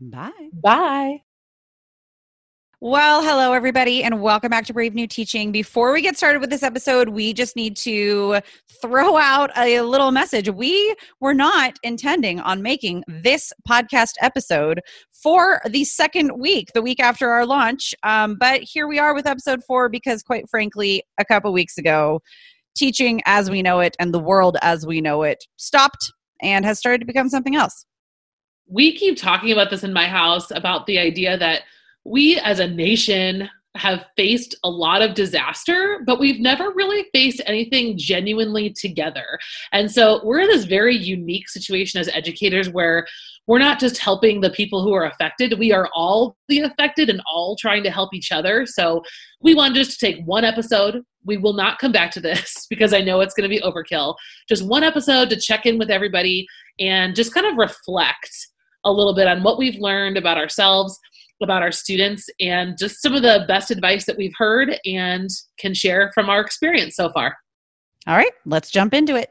Bye. Bye. Well, hello, everybody, and welcome back to Brave New Teaching. Before we get started with this episode, we just need to throw out a little message. We were not intending on making this podcast episode for the second week, the week after our launch. Um, but here we are with episode four because, quite frankly, a couple weeks ago, teaching as we know it and the world as we know it stopped and has started to become something else we keep talking about this in my house about the idea that we as a nation have faced a lot of disaster, but we've never really faced anything genuinely together. And so we're in this very unique situation as educators where we're not just helping the people who are affected, we are all the affected and all trying to help each other. So we wanted just to take one episode. We will not come back to this because I know it's going to be overkill. Just one episode to check in with everybody and just kind of reflect a little bit on what we've learned about ourselves, about our students, and just some of the best advice that we've heard and can share from our experience so far. All right, let's jump into it.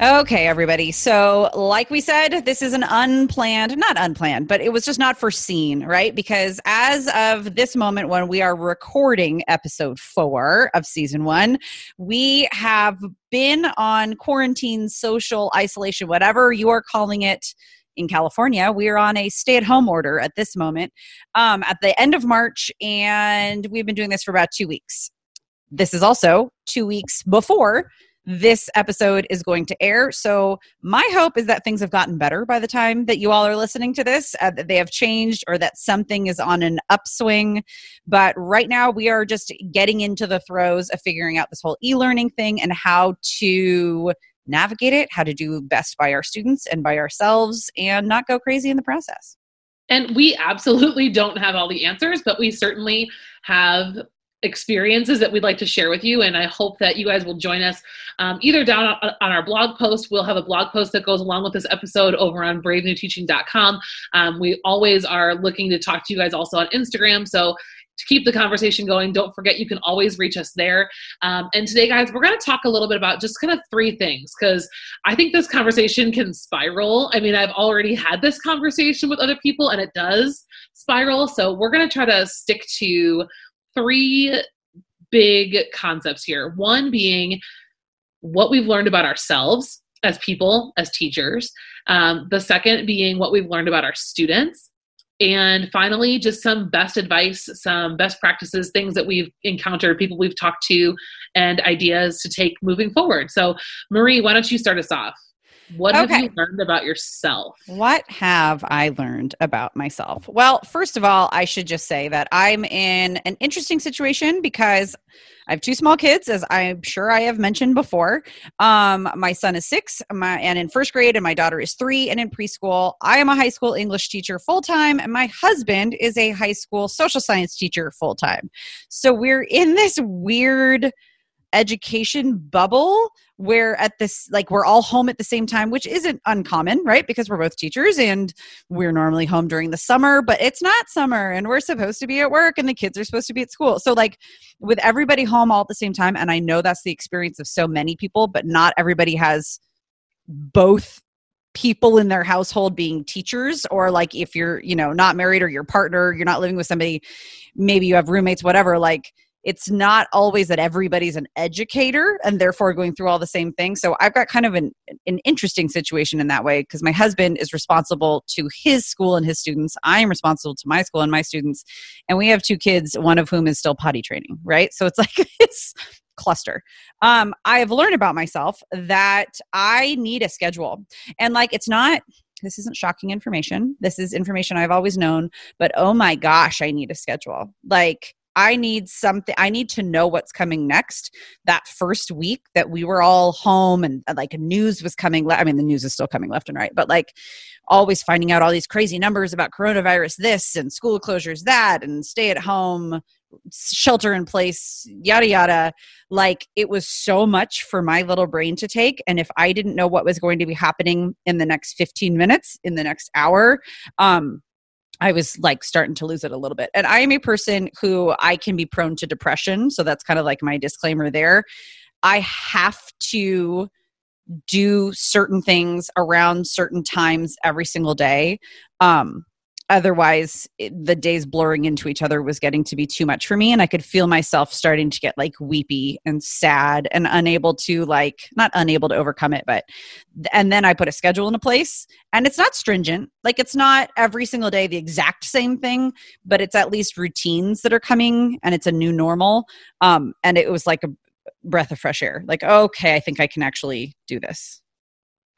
Okay, everybody. So, like we said, this is an unplanned, not unplanned, but it was just not foreseen, right? Because as of this moment, when we are recording episode four of season one, we have been on quarantine, social isolation, whatever you are calling it in California. We are on a stay at home order at this moment um, at the end of March, and we've been doing this for about two weeks. This is also two weeks before this episode is going to air. So, my hope is that things have gotten better by the time that you all are listening to this, uh, that they have changed or that something is on an upswing. But right now, we are just getting into the throes of figuring out this whole e learning thing and how to navigate it, how to do best by our students and by ourselves, and not go crazy in the process. And we absolutely don't have all the answers, but we certainly have experiences that we'd like to share with you and i hope that you guys will join us um, either down on, on, our blog post. We'll have a blog post that goes along with this episode over on bravenewteaching.com um, we always are looking to talk to you guys also on instagram so to keep the conversation going don't forget you can always reach us there. Um, and today guys we're going to talk a little bit about just kind of three things because i think this conversation can spiral. I mean i've already had this conversation with other people and it does spiral so we're going to try to stick to three big concepts here. One being what we've learned about ourselves as people, as teachers. Um, the second being what we've learned about our students. And finally, just some best advice, some best practices, things that we've encountered, people we've talked to, and ideas to take moving forward. So, Marie, why don't you start us off? What okay. have you learned about yourself? What have I learned about myself? Well, first of all, I should just say that I'm in an interesting situation because I have two small kids, as I'm sure I have mentioned before. Um, my son is six, my, and in first grade, and my daughter is three, and in preschool. I am a high school English teacher full time, and my husband is a high school social science teacher full time. So we're in this weird education bubble where at this like we're all home at the same time which isn't uncommon right? Because we're both teachers and we're normally home during the summer but it's not summer and we're supposed to be at work and the kids are supposed to be at school. So like with everybody home all at the same time and i know that's the experience of so many people but not everybody has both people in their household being teachers or like if you're you know not married or your partner you're not living with somebody maybe you have roommates whatever like it's not always that everybody's an educator and therefore going through all the same things. So I've got kind of an, an interesting situation in that way because my husband is responsible to his school and his students. I am responsible to my school and my students. And we have two kids, one of whom is still potty training, right? So it's like it's cluster. Um, I have learned about myself that I need a schedule. And like it's not this isn't shocking information. This is information I've always known, but oh my gosh, I need a schedule. Like I need something, I need to know what's coming next. That first week that we were all home and uh, like news was coming, le- I mean, the news is still coming left and right, but like always finding out all these crazy numbers about coronavirus this and school closures that and stay at home shelter in place yada yada like it was so much for my little brain to take and if i didn't know what was going to be happening in the next 15 minutes in the next hour um I was like starting to lose it a little bit. And I am a person who I can be prone to depression. So that's kind of like my disclaimer there. I have to do certain things around certain times every single day. Um, otherwise the days blurring into each other was getting to be too much for me and i could feel myself starting to get like weepy and sad and unable to like not unable to overcome it but and then i put a schedule into place and it's not stringent. Like it's not every single day the exact same thing but it's at least routines that are coming and it's a new normal. Um and it was like a breath of fresh air like okay i think i can actually do this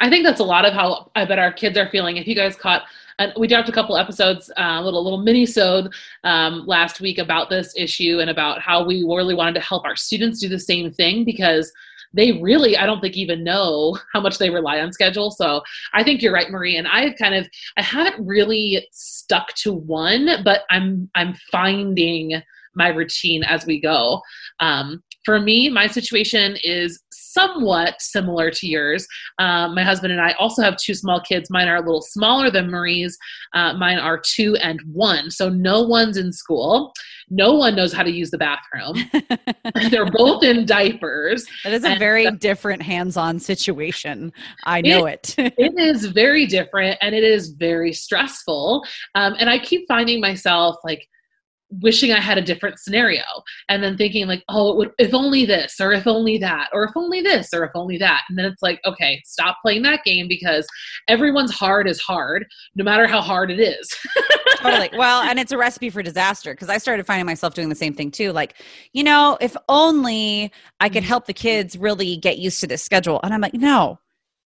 I think that's a lot of how I bet our kids are feeling. If you guys caught, and we dropped a couple episodes, uh, a little little mini sode um, last week about this issue and about how we really wanted to help our students do the same thing because they really i don't think even know how much they rely on schedule so i think you're right marie and i've kind of i haven't really stuck to one but i'm i'm finding my routine as we go um, for me my situation is somewhat similar to yours. Um, my husband and I also have two small kids. Mine are a little smaller than Marie's. Uh, mine are two and one. So no one's in school. No one knows how to use the bathroom. They're both in diapers. That is a very different hands on situation. I know it. It, it is very different and it is very stressful. Um, and I keep finding myself like, wishing I had a different scenario and then thinking like, oh, would, if only this or if only that or if only this or if only that. And then it's like, okay, stop playing that game because everyone's hard is hard, no matter how hard it is. totally. Well, and it's a recipe for disaster because I started finding myself doing the same thing too. Like, you know, if only I could mm-hmm. help the kids really get used to this schedule. And I'm like, no,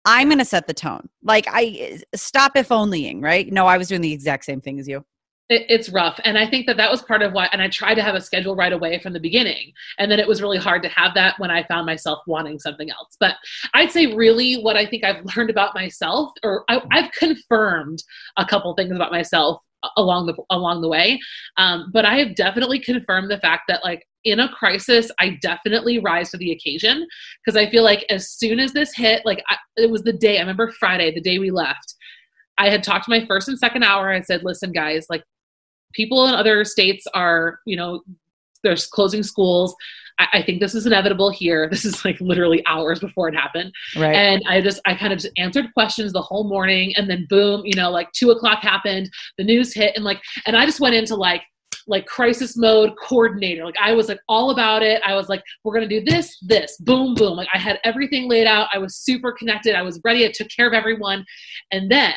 I'm going to set the tone. Like, I stop if onlying, right? No, I was doing the exact same thing as you it, it's rough and i think that that was part of why and i tried to have a schedule right away from the beginning and then it was really hard to have that when i found myself wanting something else but i'd say really what i think i've learned about myself or I, i've confirmed a couple things about myself along the along the way. Um, but I have definitely confirmed the fact that like in a crisis, I definitely rise to the occasion because I feel like as soon as this hit, like I, it was the day I remember Friday, the day we left. I had talked to my first and second hour. I said, "Listen, guys, like people in other states are, you know, there's closing schools. I, I, think this is inevitable here. This is like literally hours before it happened. Right. And I just, I kind of just answered questions the whole morning. And then boom, you know, like two o'clock happened, the news hit, and like, and I just went into like, like crisis mode coordinator. Like I was like all about it. I was like, we're gonna do this, this, boom, boom. Like I had everything laid out. I was super connected. I was ready. I took care of everyone. And then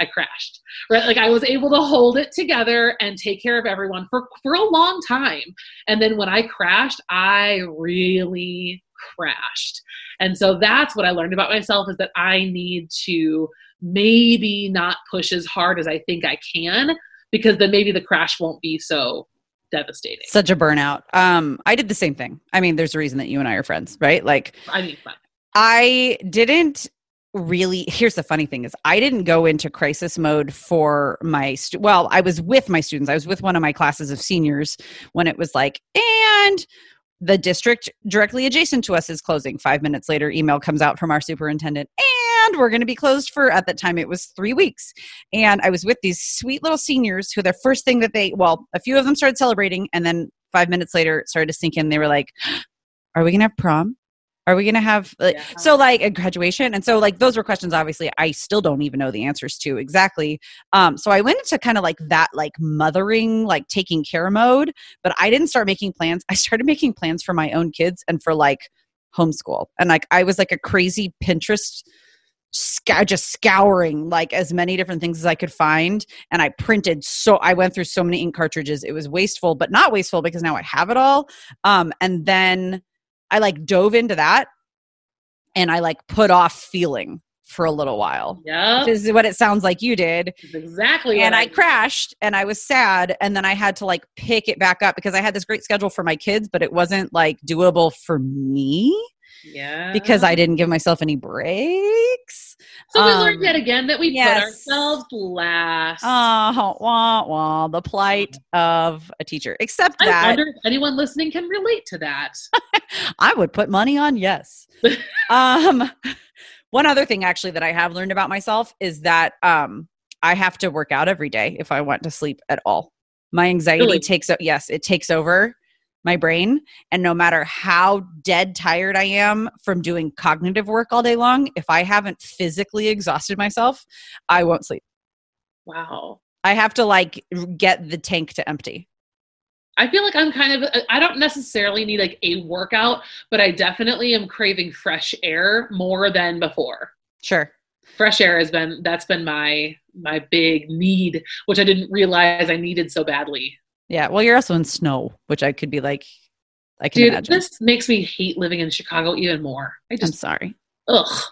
I crashed. Right? Like I was able to hold it together and take care of everyone for for a long time. And then when I crashed, I really crashed. And so that's what I learned about myself is that I need to maybe not push as hard as I think I can because then maybe the crash won't be so devastating. Such a burnout. Um I did the same thing. I mean, there's a reason that you and I are friends, right? Like I mean, I didn't really here's the funny thing is i didn't go into crisis mode for my stu- well i was with my students i was with one of my classes of seniors when it was like and the district directly adjacent to us is closing. Five minutes later email comes out from our superintendent and we're going to be closed for at that time it was three weeks. And i was with these sweet little seniors who their first thing that they well a few of them started celebrating and then five minutes later started to sink in they were like are we going to have prom are we going to have like, yeah. so like a graduation? And so like those were questions obviously I still don't even know the answers to exactly. Um, so I went into kind of like that like mothering, like taking care mode, but I didn't start making plans. I started making plans for my own kids and for like homeschool. And like I was like a crazy Pinterest sc- just scouring like as many different things as I could find. And I printed so I went through so many ink cartridges. It was wasteful, but not wasteful because now I have it all. Um, and then I like dove into that and I like put off feeling for a little while. Yeah. Which is what it sounds like you did. exactly. And I, I crashed and I was sad. And then I had to like pick it back up because I had this great schedule for my kids, but it wasn't like doable for me. Yeah. Because I didn't give myself any breaks. So we um, learned yet again that we yes. put ourselves last. Oh, wah, wah, the plight of a teacher. Except I that. I wonder if anyone listening can relate to that. I would put money on yes. um, one other thing actually that I have learned about myself is that um, I have to work out every day if I want to sleep at all. My anxiety really? takes yes, it takes over my brain. And no matter how dead tired I am from doing cognitive work all day long, if I haven't physically exhausted myself, I won't sleep. Wow. I have to like get the tank to empty. I feel like I'm kind of, uh, I don't necessarily need like a workout, but I definitely am craving fresh air more than before. Sure. Fresh air has been, that's been my, my big need, which I didn't realize I needed so badly. Yeah. Well, you're also in snow, which I could be like, I can Dude, imagine. This makes me hate living in Chicago even more. I just, I'm sorry. Ugh.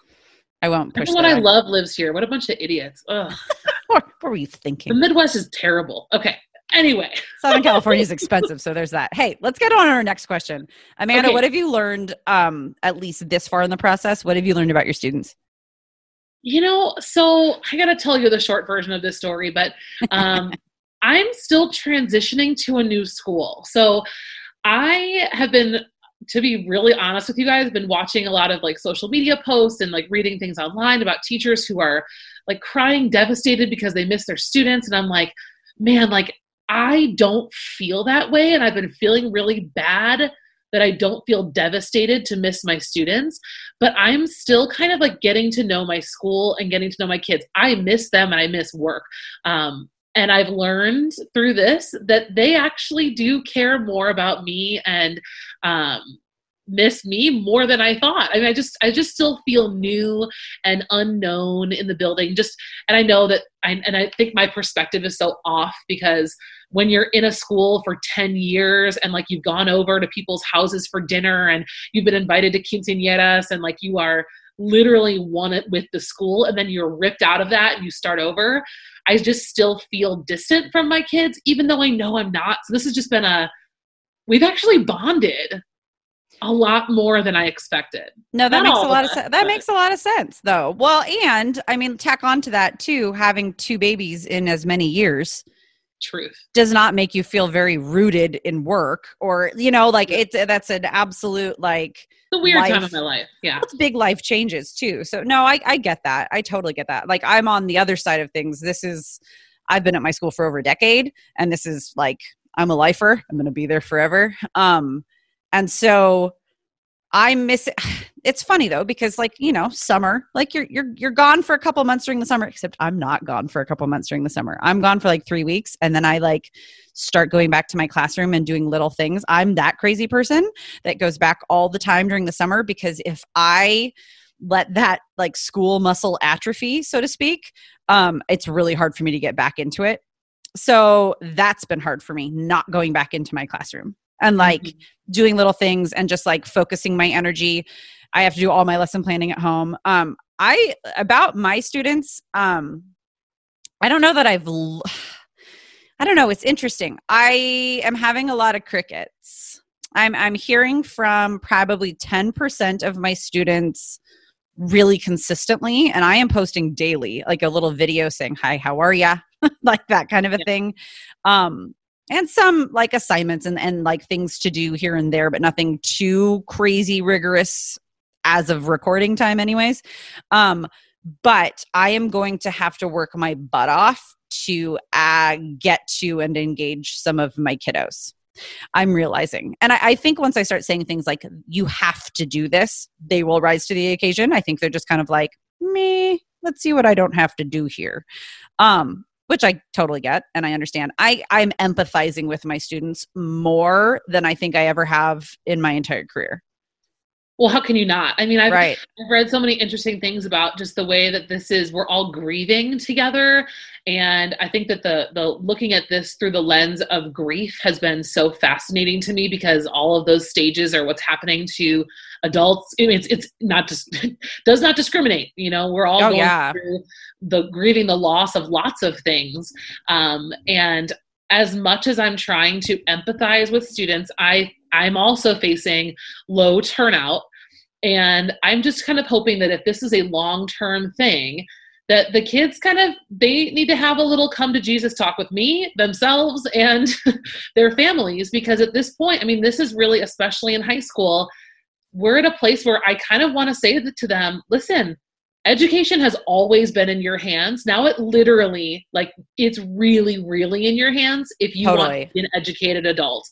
I won't push. Everyone I love lives here. What a bunch of idiots. Ugh. what, what were you thinking? The Midwest is terrible. Okay. Anyway, Southern California is expensive, so there's that. Hey, let's get on our next question. Amanda, okay. what have you learned um at least this far in the process? What have you learned about your students? You know, so I got to tell you the short version of this story, but um I'm still transitioning to a new school. So I have been to be really honest with you guys, been watching a lot of like social media posts and like reading things online about teachers who are like crying devastated because they miss their students. And I'm like, man, like I don't feel that way. And I've been feeling really bad that I don't feel devastated to miss my students, but I'm still kind of like getting to know my school and getting to know my kids. I miss them and I miss work. Um, and I've learned through this that they actually do care more about me and um, miss me more than I thought. I mean, I just I just still feel new and unknown in the building. Just and I know that I and I think my perspective is so off because when you're in a school for 10 years and like you've gone over to people's houses for dinner and you've been invited to quinceañeras and like you are literally one with the school and then you're ripped out of that and you start over i just still feel distant from my kids even though i know i'm not so this has just been a we've actually bonded a lot more than I expected. No, that Not makes a lot of sense. That but- makes a lot of sense, though. Well, and I mean, tack on to that too. Having two babies in as many years Truth. does not make you feel very rooted in work, or you know, like it's that's an absolute like It's a weird time of my life. Yeah. it's big life changes too. So no, I I get that. I totally get that. Like I'm on the other side of things. This is I've been at my school for over a decade, and this is like I'm a lifer. I'm going to be there forever. Um, and so I miss it. It's funny though because like you know summer, like you're you're you're gone for a couple months during the summer. Except I'm not gone for a couple months during the summer. I'm gone for like three weeks, and then I like start going back to my classroom and doing little things. I'm that crazy person that goes back all the time during the summer because if I let that like school muscle atrophy, so to speak, um, it's really hard for me to get back into it. So that's been hard for me, not going back into my classroom and like Mhm. doing little things and just like focusing my energy. I have to do all my lesson planning at home. Um, I about my students, um, I don't know that I've l- I don't know, it's interesting. I am having a lot of crickets. I'm I'm hearing from probably 10% of my students really consistently and I am posting daily like a little video saying hi, how are ya? like that kind of a Yeah. thing. Um and some like assignments and, and like things to do here and there, but nothing too crazy rigorous as of recording time, anyways. Um, but I am going to have to work my butt off to uh, get to and engage some of my kiddos. I'm realizing. And I, I think once I start saying things like, you have to do this, they will rise to the occasion. I think they're just kind of like, me, let's see what I don't have to do here. Um, which I totally get and I understand. I, I'm empathizing with my students more than I think I ever have in my entire career. Well, how can you not? I mean, I've, right. I've read so many interesting things about just the way that this is. We're all grieving together, and I think that the the looking at this through the lens of grief has been so fascinating to me because all of those stages are what's happening to adults. I mean, it's it's not just does not discriminate. You know, we're all Oh, going yeah. through the grieving the loss of lots of things, um, and as much as I'm trying to empathize with students, I I'm also facing low turnout. And I'm just kind of hoping that if this is a long term thing, that the kids kind of they need to have a little come to Jesus talk with me, themselves, and their families. Because at this point, I mean, this is really, especially in high school, we're at a place where I kind of want to say to them, listen, education has always been in your hands. Now it literally, like, it's really, really in your hands if you want Totally. to be an educated adult.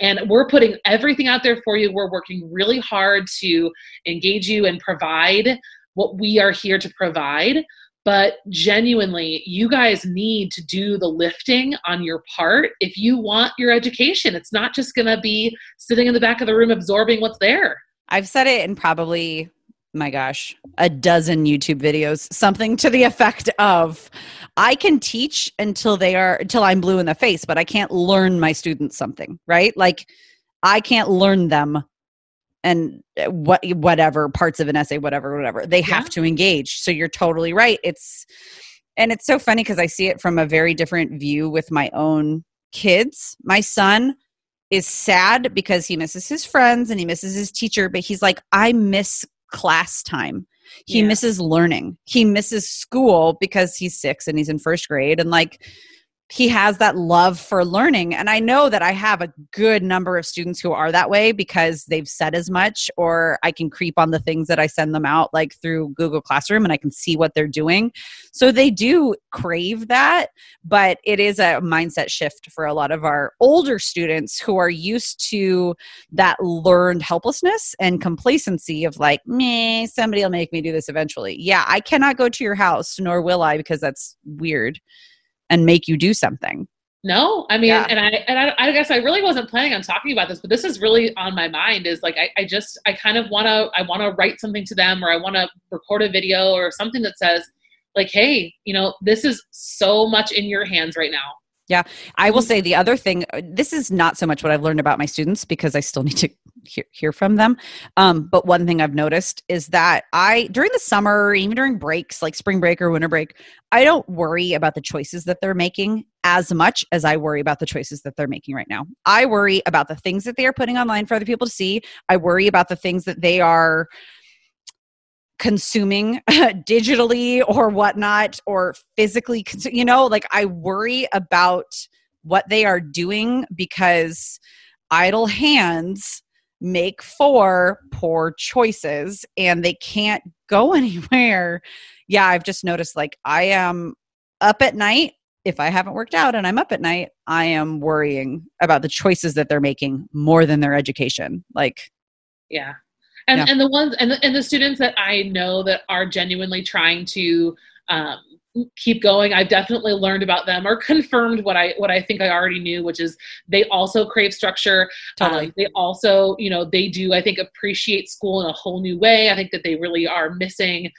And we're putting everything out there for you. We're working really hard to engage you and provide what we are here to provide. But genuinely, you guys need to do the lifting on your part if you want your education. It's not just going to be sitting in the back of the room absorbing what's there. I've said it in probably, my gosh, a dozen YouTube videos, something to the effect of I can teach until they are, until I'm blue in the face, but I can't learn my students something, right? Like I can't learn them and uh, what whatever parts of an essay whatever whatever. They have to engage. So you're totally right. It's and it's so funny because i see it from a very different view with my own kids. My son is sad because he misses his friends and he misses his teacher but he's like i miss class time. He Yeah. misses learning. He misses school because he's six and he's in first grade. And like he has that love for learning. And i know that i have a good number of students who are that way because they've said as much or i can creep on the things that i send them out like through google classroom and i can see what they're doing. So they do crave that but it is a mindset shift for a lot of our older students who are used to that learned helplessness and complacency of like me somebody will make me do this eventually. Yeah i cannot go to your house nor will i because that's weird and make you do something No, I mean, Yeah. and I and I, I guess I really wasn't planning on talking about this, but this is really on my mind. Is like I, I just I kind of want to I want to write something to them, or I want to record a video or something that says like, hey, you know, this is so much in your hands right now. I will say the other thing. uh, This is not so much what I've learned about my students because I still need to hear, hear from them. Um, but one thing I've noticed is that I, during the summer, even during breaks like spring break or winter break, I don't worry about the choices that they're making as much as I worry about the choices that they're making right now. I worry about the things that they are putting online for other people to see. I worry about the things that they are consuming digitally or whatnot or physically you know like i worry about what they are doing because idle hands make for poor choices and they can't go anywhere. Yeah i've just noticed like i am up at night. If i haven't worked out and i'm up at night i am worrying about the choices that they're making more than their education. Like yeah and yeah. and the ones and the, and the students that I know that are genuinely trying to um, keep going i've definitely learned about them or confirmed what i what i think i already knew which is they also crave structure totally. Um, they also you know they do i think appreciate school in a whole new way i think that they really are missing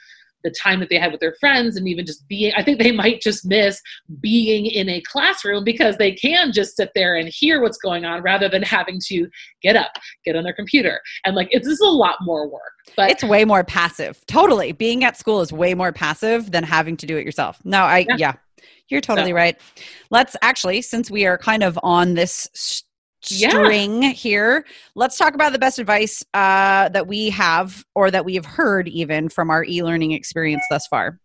the time that they had with their friends and even just being i think they might just miss being in a classroom because they can just sit there and hear what's going on rather than having to get up get on their computer. And like it's, it's a lot more work but it's way more passive. Totally. Being at school is way more passive than having to do it yourself. No i yeah, yeah you're totally so. right. Let's actually since we are kind of on this string yeah. here. Let's talk about the best advice uh, that we have or that we have heard even from our e learning experience thus far.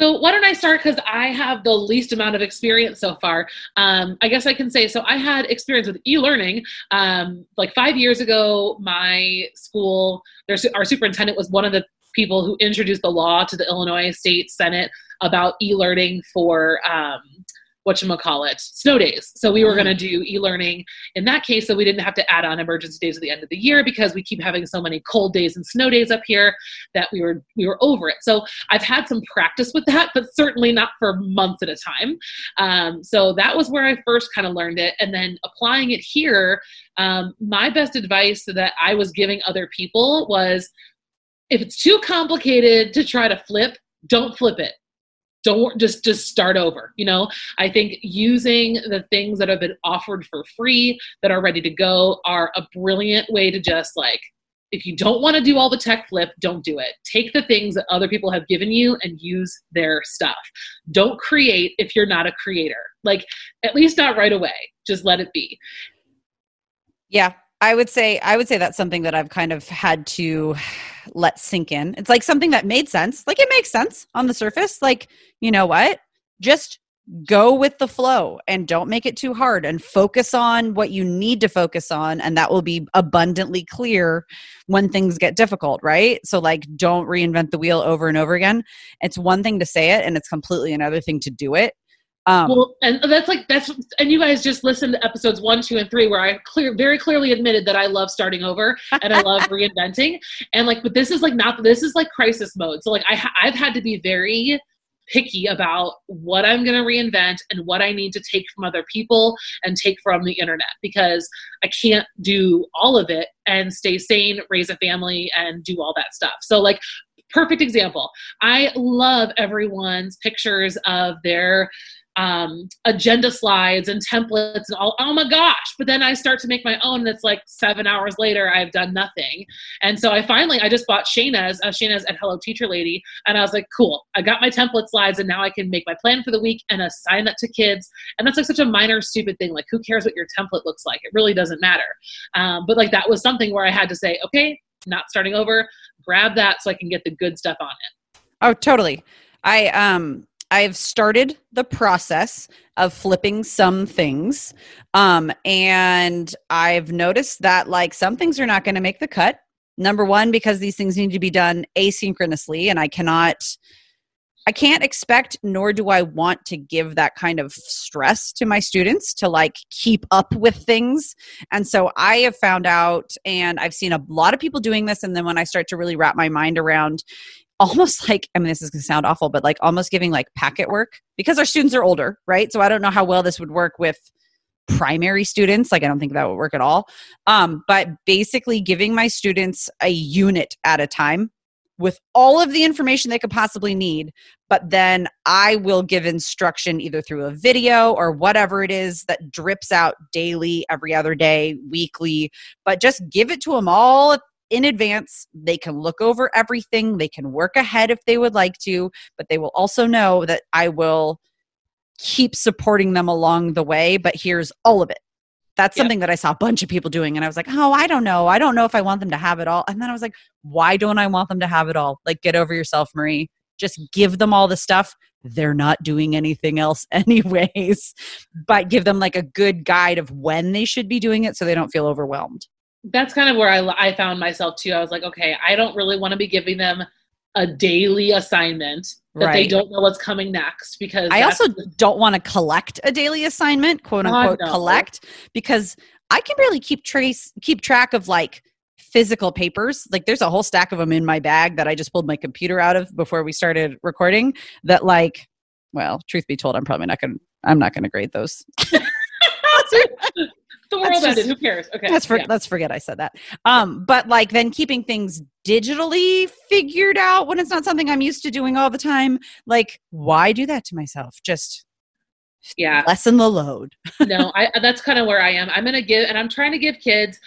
So why don't I start because I have the least amount of experience so far. Um, I guess I can say so. I had experience with e-learning. Um, like five years ago, my school, there's, our superintendent was one of the people who introduced the law to the Illinois State Senate about e-learning for um, what you call it snow days. So we were going to do e-learning in that case so we didn't have to add on emergency days at the end of the year because we keep having so many cold days and snow days up here that we were we were over it. So i've had some practice with that but certainly not for months at a time. Um, so that was where i first kind of learned it. And then applying it here um, my best advice that i was giving other people was if it's too complicated to try to flip don't flip it don't just just start over you know? I think using the things that have been offered for free that are ready to go are a brilliant way to just like if you don't want to do all the tech flip don't do it. Take the things that other people have given you and use their stuff. Don't create if you're not a creator. Like at least not right away. Just let it be. Yeah. I would say I would say that's something that I've kind of had to let sink in. It's like something that made sense. Like it makes sense on the surface. Like, you know what? Just go with the flow and don't make it too hard and focus on what you need to focus on and that will be abundantly clear when things get difficult, right? So like don't reinvent the wheel over and over again. It's one thing to say it and it's completely another thing to do it. Um, well, and that's like that's and you guys just listened to episodes one, two, and three where I clear very clearly admitted that I love starting over and I love reinventing, and like, but this is like not this is like crisis mode. So like I I've had to be very picky about what I'm going to reinvent and what I need to take from other people and take from the internet because I can't do all of it and stay sane, raise a family, and do all that stuff. So, like, perfect example. I love everyone's pictures of their um, agenda slides and templates and all. Oh my gosh! But then I start to make my own, and it's like seven hours later, I've done nothing. And so I finally, I just bought Shayna's, uh, Shayna's at Hello Teacher Lady, and I was like, cool, I got my template slides, and now I can make my plan for the week and assign that to kids. And that's like such a minor, stupid thing. Like, who cares what your template looks like? It really doesn't matter. Um, but like that was something where I had to say, okay, not starting over. Grab that so I can get the good stuff on it. Oh, totally. I um I've started the process of flipping some things. Um, and I've noticed that like some things are not going to make the cut. Number one, because these things need to be done asynchronously, and I cannot I can't expect nor do I want to give that kind of stress to my students to like keep up with things. And so I have found out and I've seen a lot of people doing this and then when I start to really wrap my mind around almost like i mean this is going to sound awful but like almost giving like packet work because our students are older right? So i don't know how well this would work with primary students like i don't think that would work at all. Um, but basically giving my students a unit at a time with all of the information they could possibly need but then i will give instruction either through a video or whatever it is that drips out daily every other day weekly but just give it to them all in advance. They can look over everything, they can work ahead if they would like to, but they will also know that I will keep supporting them along the way, but here's all of it. That's Yep. something that I saw a bunch of people doing. And I was like, oh, I don't know. I don't know if I want them to have it all. And then I was like, why don't I want them to have it all? Like, get over yourself, Marie. Just give them all the stuff. They're not doing anything else, anyways, but give them like a good guide of when they should be doing it so they don't feel overwhelmed. That's kind of where I, I found myself too. I was like, okay, I don't really want to be giving them a daily assignment that they don't know what's coming next because I also don't want to collect a daily assignment, quote unquote, no. collect, because I can barely keep trace keep track of like physical papers. Like there's a whole stack of them in my bag that I just pulled my computer out of before we started recording. That like, well, truth be told, I'm probably not gonna I'm not gonna grade those. the world just- ended. Who cares? Okay. Let's for, yeah. let's forget I said that. Um, but like then keeping things digitally figured out when it's not something I'm used to doing all the time. Like, why do that to myself? Just yeah. lessen the load. no, I that's kind of where I am. I'm gonna give, and I'm trying to give kids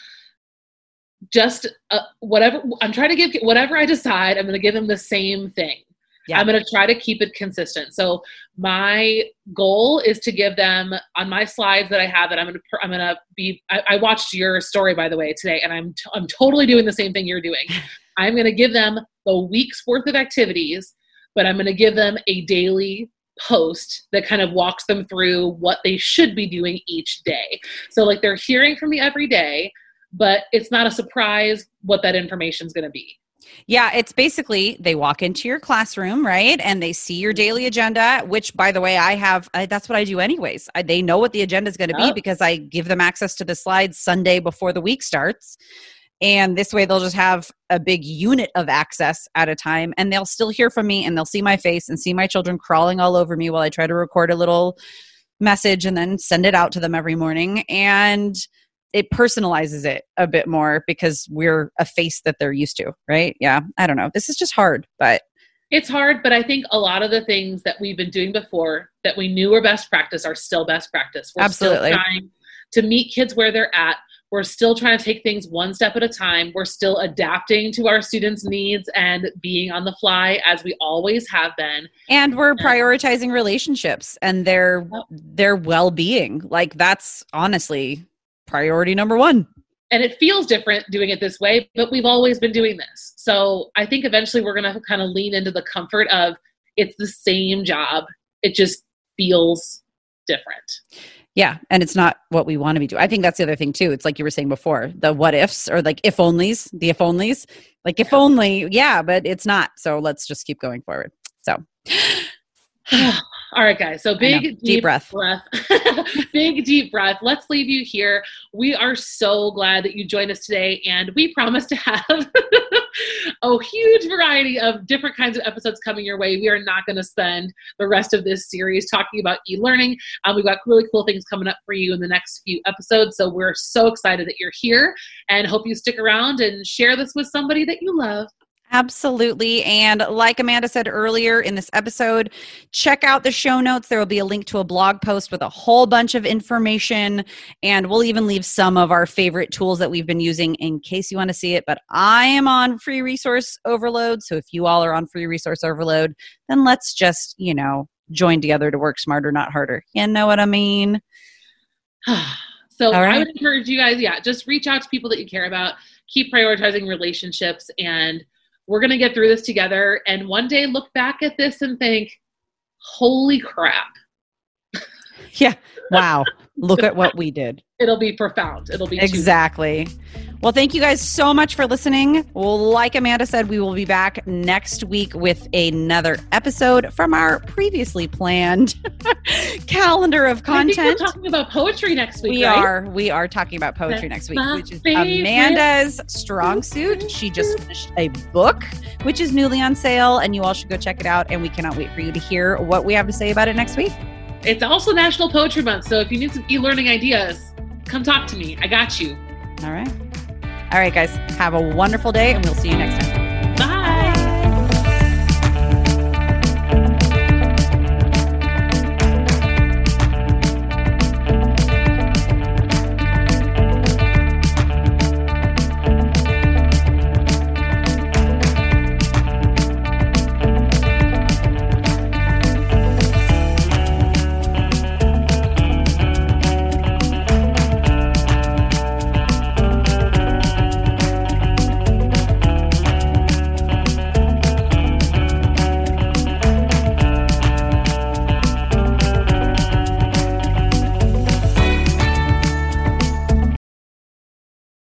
just uh, whatever. I'm trying to give whatever I decide. I'm gonna give them the same thing. Yeah. I'm gonna try to keep it consistent. So my goal is to give them on my slides that I have that I'm gonna I'm gonna be. I, I watched your story by the way today, and I'm t- I'm totally doing the same thing you're doing. I'm gonna give them the week's worth of activities, but I'm gonna give them a daily post that kind of walks them through what they should be doing each day. So like they're hearing from me every day, but it's not a surprise what that information is going to be. Yeah, it's basically they walk into your classroom, right? And they see your daily mm-hmm. agenda, which by the way, I have I, that's what I do anyways. I, they know what the agenda is going to be because I give them access to the slides Sunday before the week starts. And this way they'll just have a big unit of access at a time and they'll still hear from me and they'll see my face and see my children crawling all over me while I try to record a little message and then send it out to them every morning and it personalizes it a bit more because we're a face that they're used to, right? Yeah, I don't know. This is just hard, but It's hard, but I think a lot of the things that we've been doing before that we knew were best practice are still best practice. We're Absolutely. still trying to meet kids where they're at. We're still trying to take things one step at a time. We're still adapting to our students' needs and being on the fly as we always have been. and we're prioritizing relationships and their their well-being. Like that's honestly priority number 1. and it feels different doing it this way but we've always been doing this so i think eventually we're going to kind of lean into the comfort of it's the same job it just feels different Yeah, and it's not what we want to be doing. I think that's the other thing too. It's like you were saying before, the what ifs or like if onlys, the if onlys. Like if only, yeah, but it's not. So let's just keep going forward. So all right guys so big deep, Deep breath. big deep breath. Let's leave you here. We are so glad that you joined us today and we promise to have a huge variety of different kinds of episodes coming your way. We are not going to spend the rest of this series talking about e-learning. Um, we've got really cool things coming up for you in the next few episodes so we're so excited that you're here and hope you stick around and share this with somebody that you love Absolutely. And like Amanda said earlier in this episode, check out the show notes. There will be a link to a blog post with a whole bunch of information. And we'll even leave some of our favorite tools that we've been using in case you want to see it. But I am on free resource overload. So if you all are on free resource overload, then let's just, you know, join together to work smarter, not harder. You know what I mean? so All I would encourage you guys, yeah, just reach out to people that you care about, keep prioritizing relationships, and we're gonna get through this together. And one day look back at this and think, holy crap, Yeah. Wow. Look at what we did. it'll be profound. It'll be too- Exactly. Well, thank you guys so much for listening. Well, like Amanda said, we will be back next week with another episode from our previously planned calendar of content. we're talking about poetry next week. We right? are we are talking about poetry That's next week, which is favorite. Amanda's strong suit. She just finished a book, which is newly on sale, and you all should go check it out. And we cannot wait for you to hear what we have to say about it next week. It's also National Poetry Month, so if you need some e-learning ideas, come talk to me. I got you. All right. All right, guys. Have a wonderful day, and we'll see you next time.